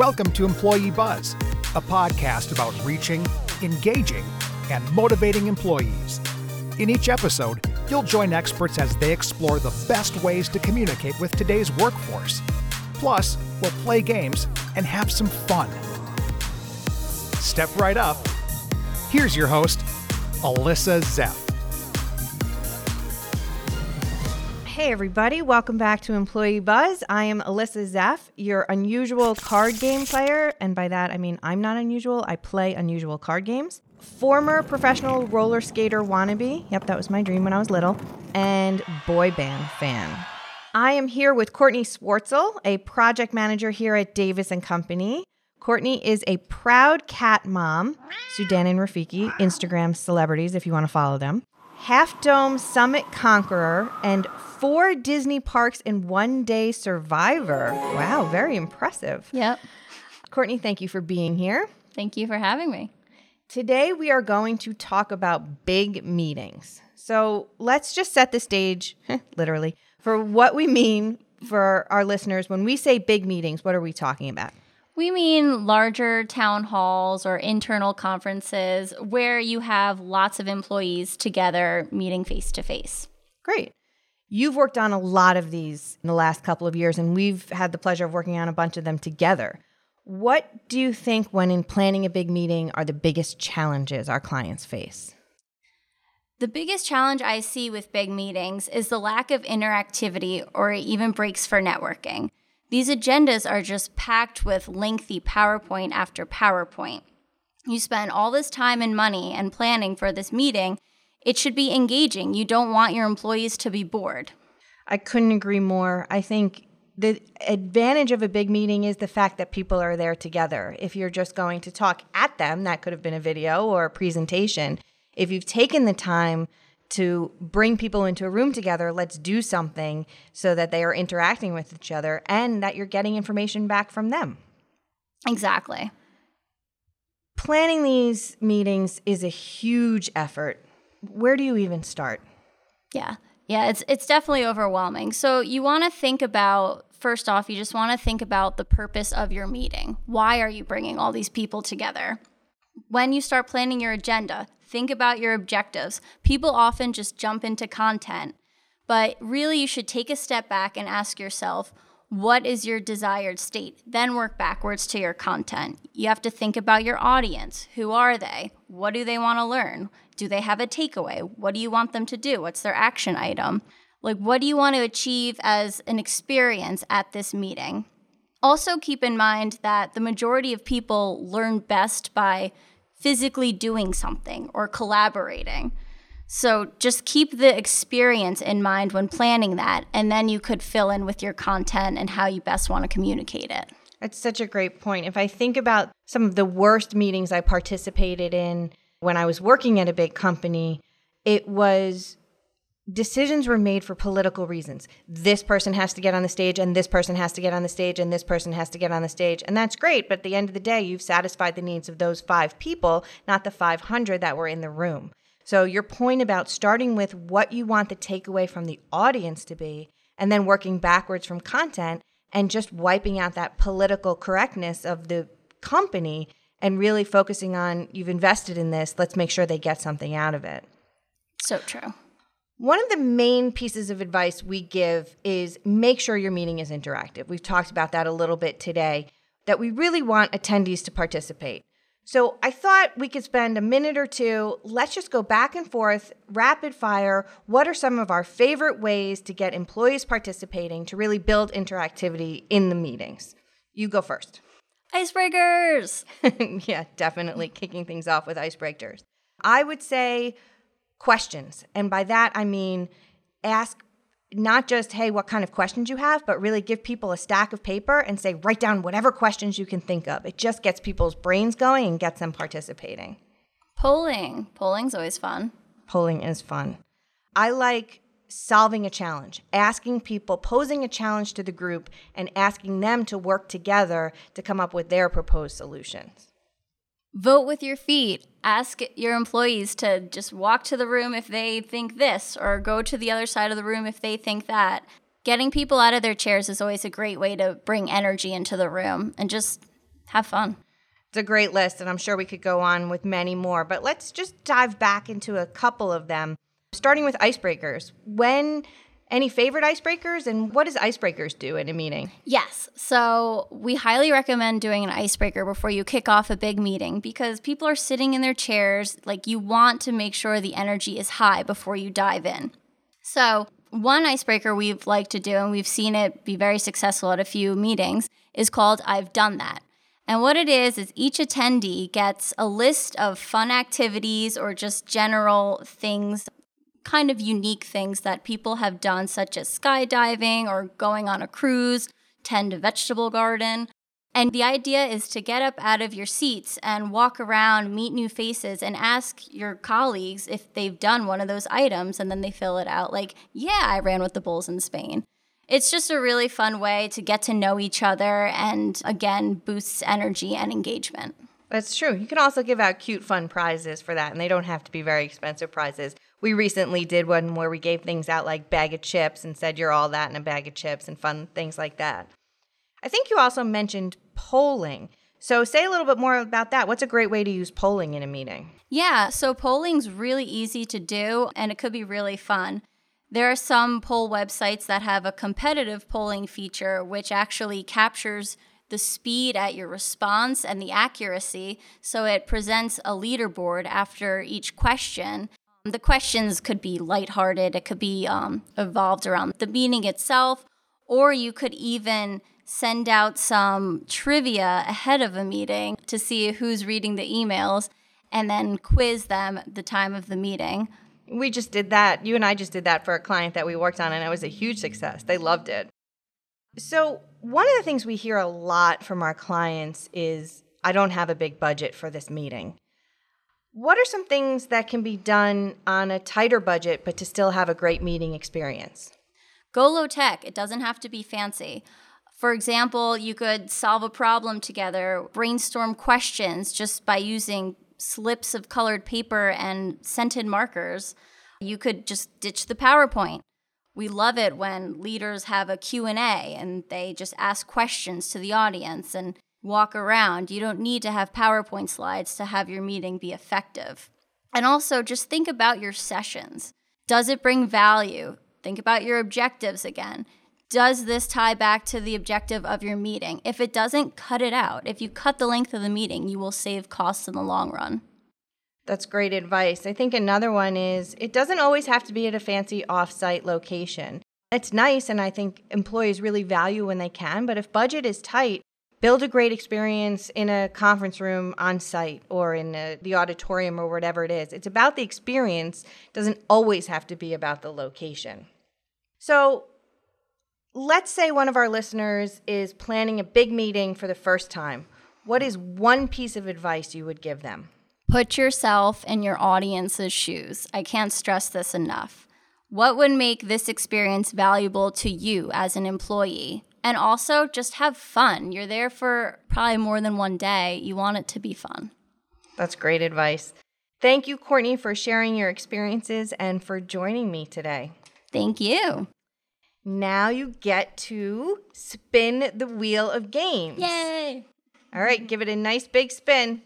Welcome to Employee Buzz, a podcast about reaching, engaging, and motivating employees. In each episode, you'll join experts as they explore the best ways to communicate with today's workforce. Plus, we'll play games and have some fun. Step right up. Here's your host, Alyssa Zeff. Hey, everybody, welcome back to Employee Buzz. I am Alyssa Zeff, your unusual card game player. And by that, I mean I'm not unusual. I play unusual card games. Former professional roller skater wannabe. Yep, that was my dream when I was little. And boy band fan. I am here with Courtney Swartzel, a project manager here at Davis and Company. Courtney is a proud cat mom, Sudan and Rafiki, Instagram celebrities if you want to follow them. Half Dome Summit Conqueror and four Disney parks in one day survivor. Wow, very impressive. Yep. Courtney, thank you for being here. Thank you for having me. Today, we are going to talk about big meetings. So let's just set the stage, literally, for what we mean for our listeners. When we say big meetings, what are we talking about? We mean larger town halls or internal conferences where you have lots of employees together meeting face to face. Great. You've worked on a lot of these in the last couple of years, and we've had the pleasure of working on a bunch of them together. What do you think, when in planning a big meeting, are the biggest challenges our clients face? The biggest challenge I see with big meetings is the lack of interactivity or even breaks for networking. These agendas are just packed with lengthy PowerPoint after PowerPoint. You spend all this time and money and planning for this meeting. It should be engaging. You don't want your employees to be bored. I couldn't agree more. I think the advantage of a big meeting is the fact that people are there together. If you're just going to talk at them, that could have been a video or a presentation. If you've taken the time to bring people into a room together, let's do something so that they are interacting with each other and that you're getting information back from them. Exactly. Planning these meetings is a huge effort. Where do you even start? Yeah. Yeah, it's it's definitely overwhelming. So you want to think about first off, you just want to think about the purpose of your meeting. Why are you bringing all these people together? When you start planning your agenda, think about your objectives. People often just jump into content, but really you should take a step back and ask yourself, what is your desired state? Then work backwards to your content. You have to think about your audience. Who are they? What do they want to learn? Do they have a takeaway? What do you want them to do? What's their action item? Like, what do you want to achieve as an experience at this meeting? Also, keep in mind that the majority of people learn best by physically doing something or collaborating. So just keep the experience in mind when planning that, and then you could fill in with your content and how you best want to communicate it. That's such a great point. If I think about some of the worst meetings I participated in when I was working at a big company, it was decisions were made for political reasons. This person has to get on the stage, and this person has to get on the stage, and this person has to get on the stage. And that's great. But at the end of the day, you've satisfied the needs of those five people, not the 500 that were in the room. So, your point about starting with what you want the takeaway from the audience to be, and then working backwards from content and just wiping out that political correctness of the company and really focusing on you've invested in this, let's make sure they get something out of it. So true. One of the main pieces of advice we give is make sure your meeting is interactive. We've talked about that a little bit today, that we really want attendees to participate. So I thought we could spend a minute or two. Let's just go back and forth, rapid fire. What are some of our favorite ways to get employees participating to really build interactivity in the meetings? You go first. Icebreakers. yeah, definitely kicking things off with icebreakers. I would say questions. And by that, I mean ask not just, hey, what kind of questions you have, but really give people a stack of paper and say, write down whatever questions you can think of. It just gets people's brains going and gets them participating. Polling. Polling's always fun. Polling is fun. I like solving a challenge, asking people, posing a challenge to the group, and asking them to work together to come up with their proposed solutions. Vote with your feet. Ask your employees to just walk to the room if they think this, or go to the other side of the room if they think that. Getting people out of their chairs is always a great way to bring energy into the room and just have fun. It's a great list, and I'm sure we could go on with many more, but let's just dive back into a couple of them, starting with icebreakers. When any favorite icebreakers, and what does icebreakers do in a meeting? Yes. So we highly recommend doing an icebreaker before you kick off a big meeting because people are sitting in their chairs. Like you want to make sure the energy is high before you dive in. So, one icebreaker we've liked to do, and we've seen it be very successful at a few meetings, is called I've Done That. And what it is, is each attendee gets a list of fun activities or just general things kind of unique things that people have done, such as skydiving or going on a cruise, tend a vegetable garden. And the idea is to get up out of your seats and walk around, meet new faces, and ask your colleagues if they've done one of those items. And then they fill it out like, yeah, I ran with the bulls in Spain. It's just a really fun way to get to know each other and, again, boosts energy and engagement. That's true. You can also give out cute, fun prizes for that, and they don't have to be very expensive prizes. We recently did one where we gave things out like bag of chips and said you're all that in a bag of chips and fun things like that. I think you also mentioned polling. So say a little bit more about that. What's a great way to use polling in a meeting? Yeah, so polling's really easy to do and it could be really fun. There are some poll websites that have a competitive polling feature which actually captures the speed at your response and the accuracy. So it presents a leaderboard after each question. The questions could be lighthearted, it could be um, evolved around the meaning itself, or you could even send out some trivia ahead of a meeting to see who's reading the emails and then quiz them at the time of the meeting. We just did that. You and I just did that for a client that we worked on, and it was a huge success. They loved it. So, one of the things we hear a lot from our clients is I don't have a big budget for this meeting. What are some things that can be done on a tighter budget but to still have a great meeting experience? Go low tech. It doesn't have to be fancy. For example, you could solve a problem together, brainstorm questions just by using slips of colored paper and scented markers. You could just ditch the PowerPoint we love it when leaders have a q&a and they just ask questions to the audience and walk around you don't need to have powerpoint slides to have your meeting be effective. And also just think about your sessions. Does it bring value? Think about your objectives again. Does this tie back to the objective of your meeting? If it doesn't cut it out. If you cut the length of the meeting you will save costs in the long run. That's great advice. I think another one is it doesn't always have to be at a fancy offsite location. It's nice, and I think employees really value when they can, but if budget is tight, build a great experience in a conference room on site or in a, the auditorium or whatever it is. It's about the experience, it doesn't always have to be about the location. So, let's say one of our listeners is planning a big meeting for the first time. What is one piece of advice you would give them? Put yourself in your audience's shoes. I can't stress this enough. What would make this experience valuable to you as an employee? And also, just have fun. You're there for probably more than one day. You want it to be fun. That's great advice. Thank you, Courtney, for sharing your experiences and for joining me today. Thank you. Now you get to spin the wheel of games. Yay! All right, give it a nice big spin.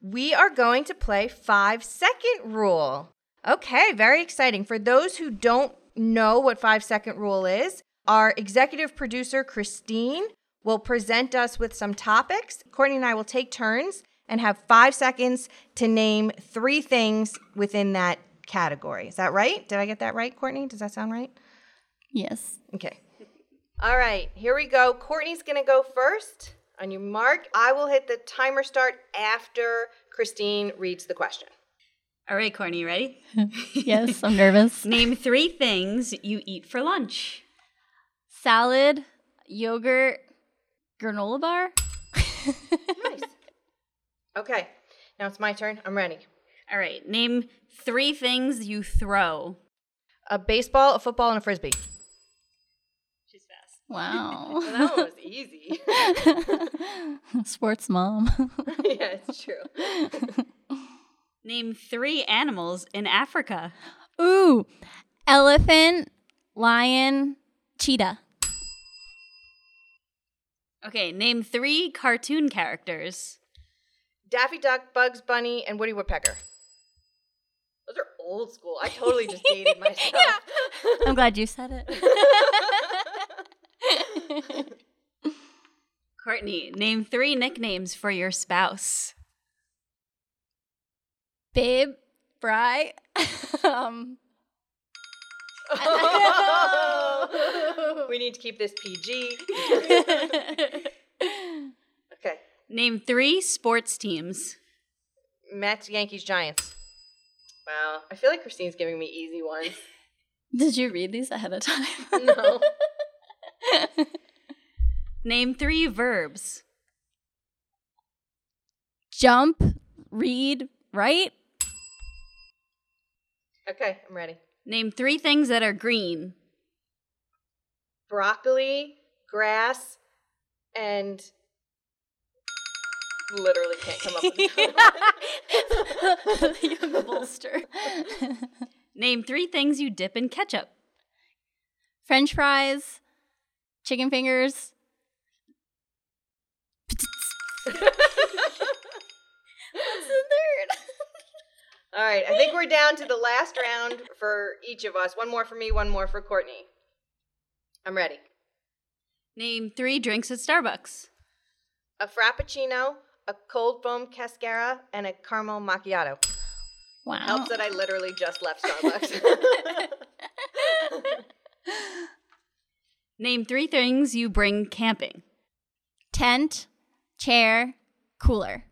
we are going to play five second rule. Okay, very exciting. For those who don't know what five second rule is, our executive producer, Christine, will present us with some topics. Courtney and I will take turns and have five seconds to name three things within that category. Is that right? Did I get that right, Courtney? Does that sound right? Yes. Okay. All right, here we go. Courtney's going to go first. On your mark, I will hit the timer start after Christine reads the question. All right, Courtney, you ready? yes, I'm nervous. Name three things you eat for lunch salad, yogurt, granola bar. nice. Okay, now it's my turn. I'm ready. All right, name three things you throw a baseball, a football, and a frisbee. She's fast. Wow. well, that was easy. Sports mom. yeah, it's true. Name three animals in Africa. Ooh, elephant, lion, Cheetah. Okay, name three cartoon characters. Daffy Duck, Bugs Bunny, and Woody Woodpecker. Those are old school. I totally just dated myself. I'm glad you said it. Courtney, name three nicknames for your spouse. Babe, Bry. um, we need to keep this PG. Okay. Name three sports teams. Mets, Yankees, Giants. Wow. I feel like Christine's giving me easy ones. did you read these ahead of time? No. Name three verbs. Jump, read, write. Okay, I'm ready. Name three things that are green. Broccoli, grass, and literally can't come up with the young bolster. Name three things you dip in ketchup. French fries, chicken fingers. What's the third? All right, I think we're down to the last round for each of us. One more for me, one more for Courtney. I'm ready. Name three drinks at Starbucks. A frappuccino, a cold foam cascara, and a caramel macchiato. Wow. Helps that I literally just left Starbucks. Name three things you bring camping. Tent, chair, cooler.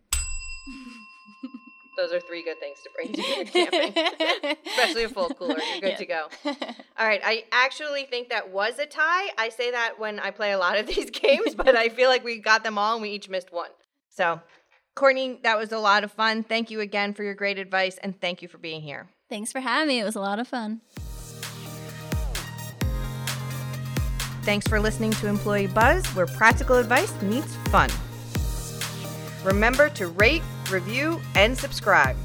Those are three good things to bring to your camping, especially a full cooler. You're good Yeah. to go. All right, I actually think that was a tie. I say that when I play a lot of these games, but I feel like we got them all and we each missed one. So, Courtney, that was a lot of fun. Thank you again for your great advice and thank you for being here. Thanks for having me. It was a lot of fun. Thanks for listening to Employee Buzz, where practical advice meets fun. Remember to rate, review, and subscribe.